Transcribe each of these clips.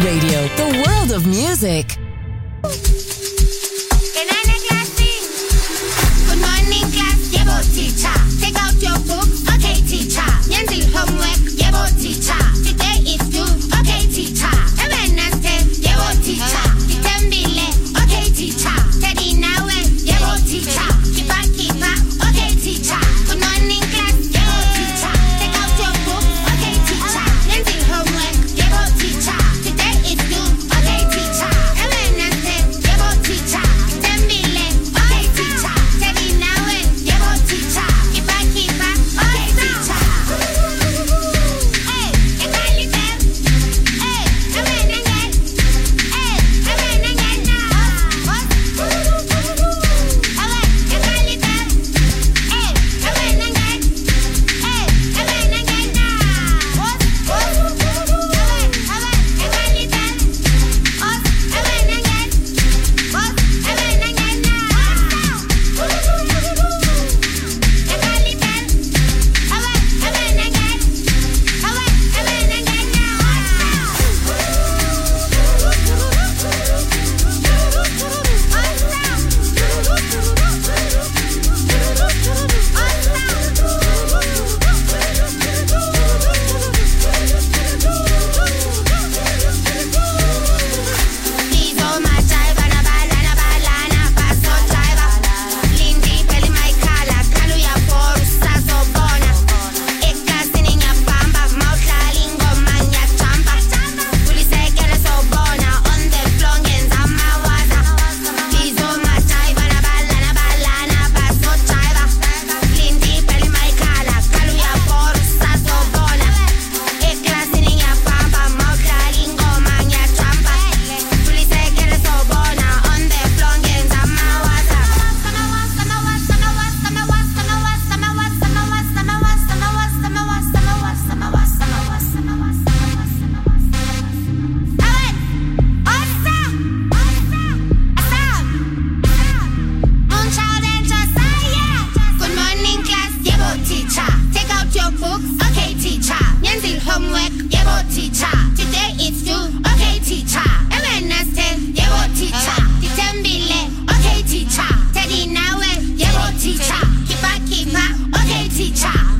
Radio, Kipa. Okay, teacher.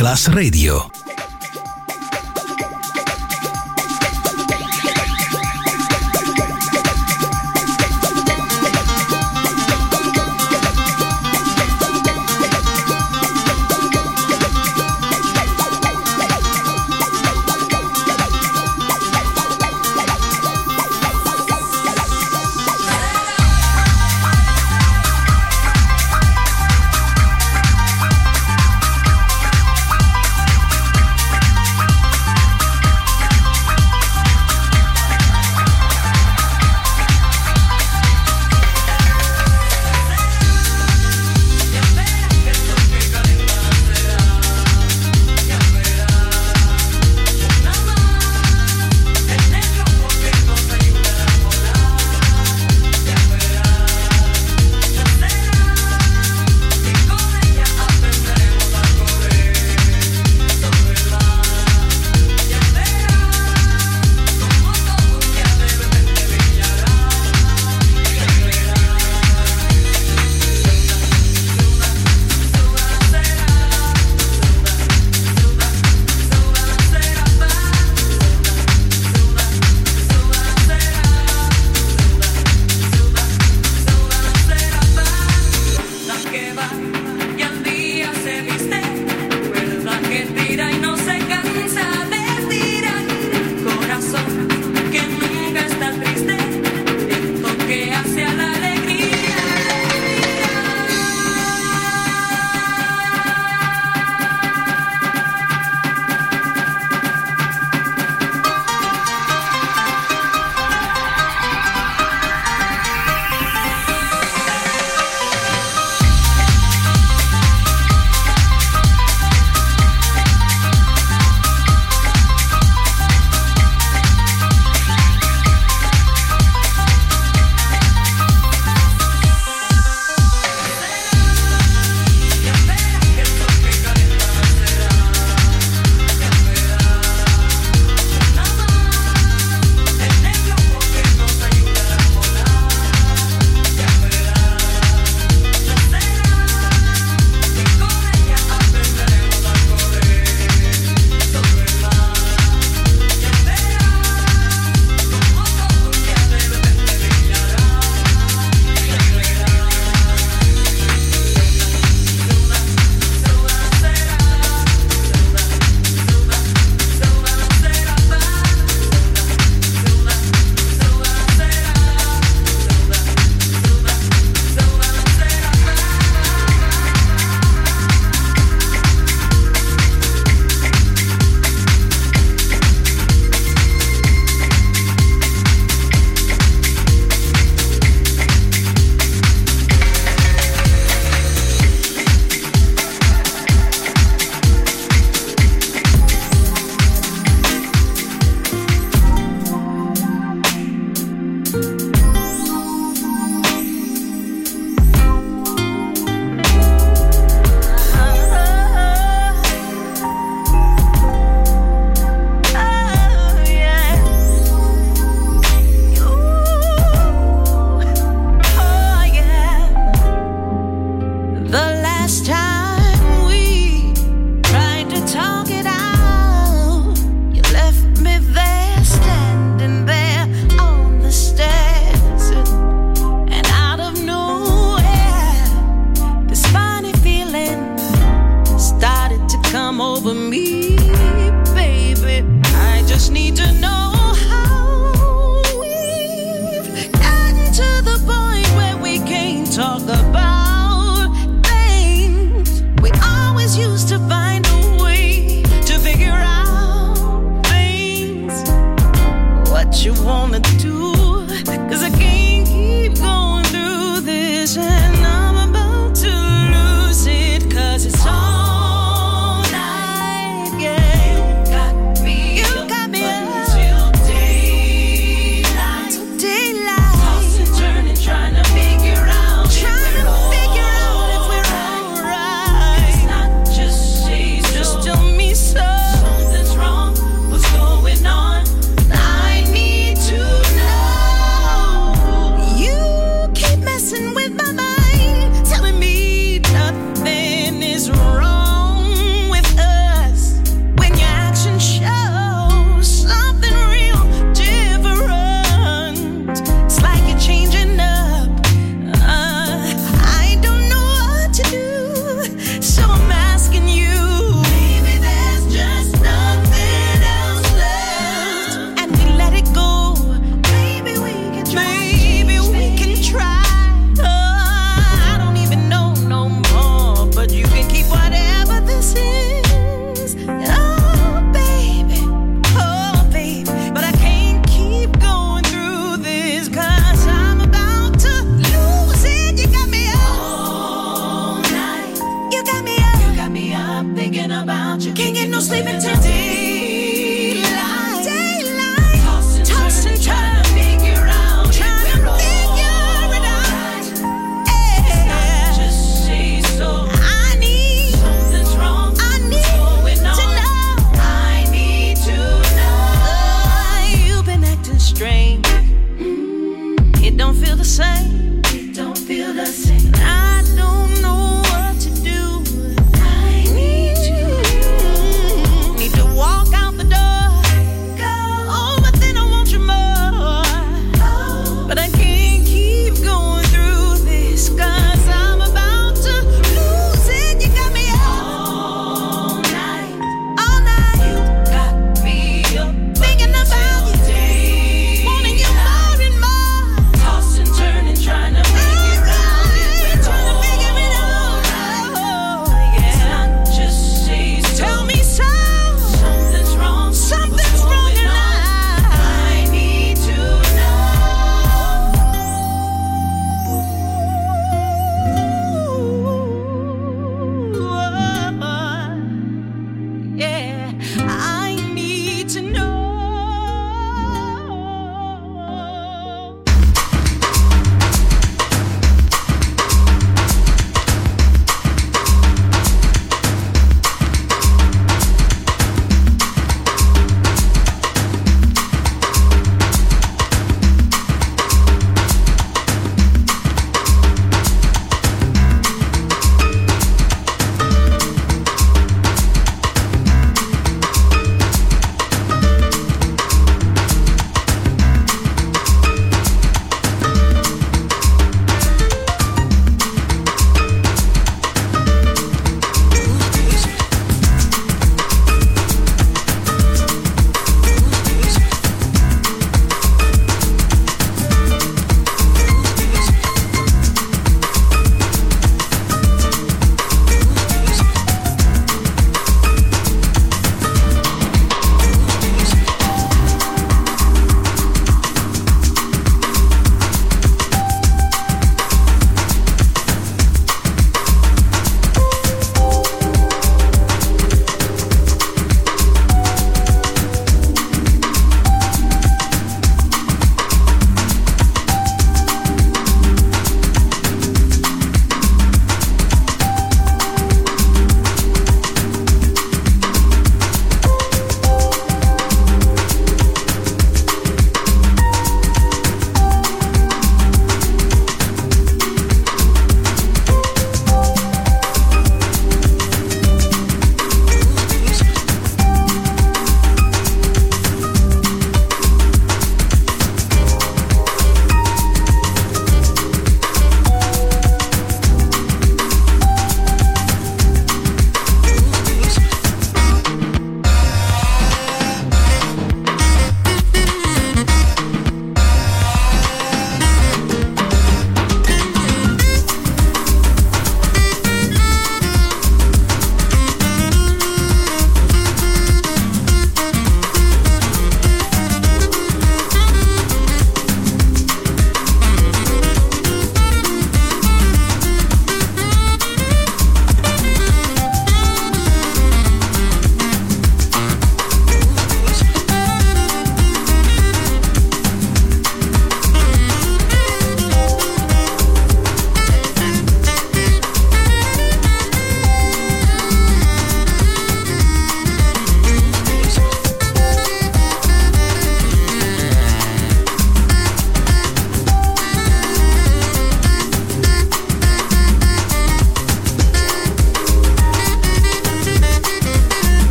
Masterclass Radio.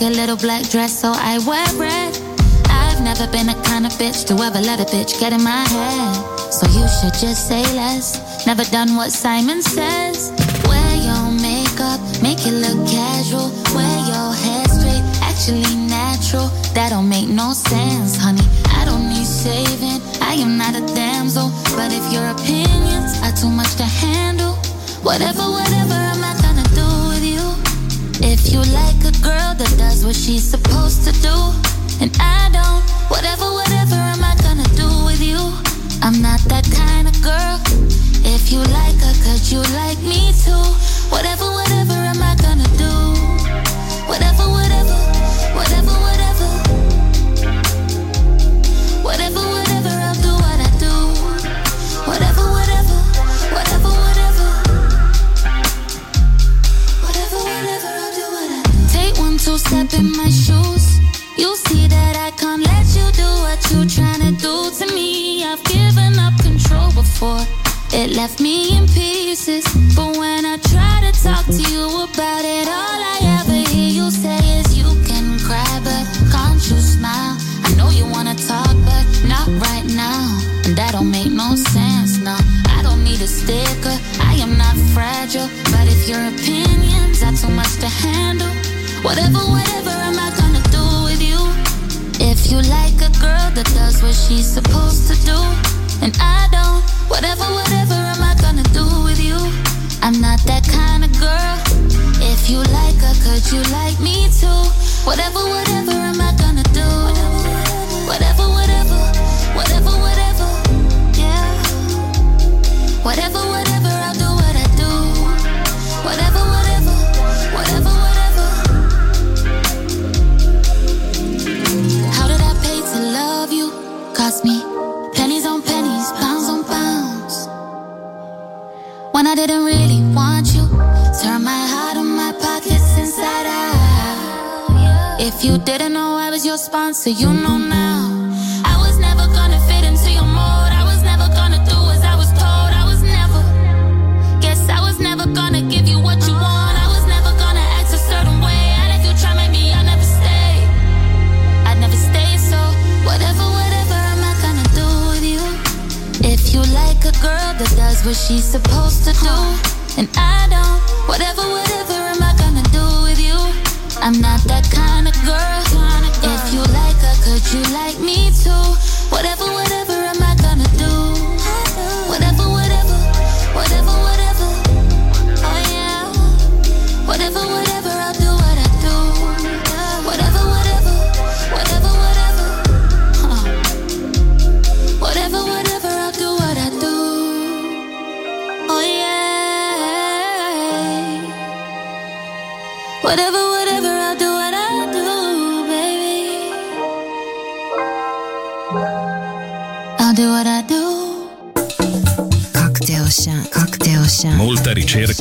Like a little black dress, so I wear red. I've never been the kind of bitch to ever let a bitch get in my head. So you should just say less. Never done what Simon says. Wear your makeup, make it look casual. Wear your hair straight, actually natural. That don't make no sense, honey. I don't need saving. I am not a damsel. But if your opinions are too much to handle, whatever, whatever I'm not gonna do with you? If you like she's supposed to do, and I It left me in pieces. But when I try to talk to you about it, all I ever hear you say is you can cry, but can't you smile? I know you wanna talk, but not right now. And that don't make no sense, no. I don't need a sticker, I am not fragile. But if your opinions are too much to handle, whatever, whatever am I gonna do with you? If you like a girl that does what she's supposed to do, and I don't, whatever, whatever am I gonna do with you? I'm not that kind of girl. If you like her, could you like me too? Whatever, whatever am I Didn't know I was your sponsor, you know now. I was never gonna fit into your mold. I was never gonna do as I was told. I was never. Guess I was never gonna give you what you want. I was never gonna act a certain way. And if you try make me, I'll never stay. I'd never stay. So whatever, whatever am I gonna do with you? If you like a girl that does what she's supposed to do, and I don't, whatever, whatever am I gonna do with you? I'm not that kind of girl. You like me too?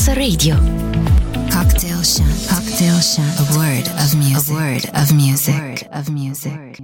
Masterclass Radio.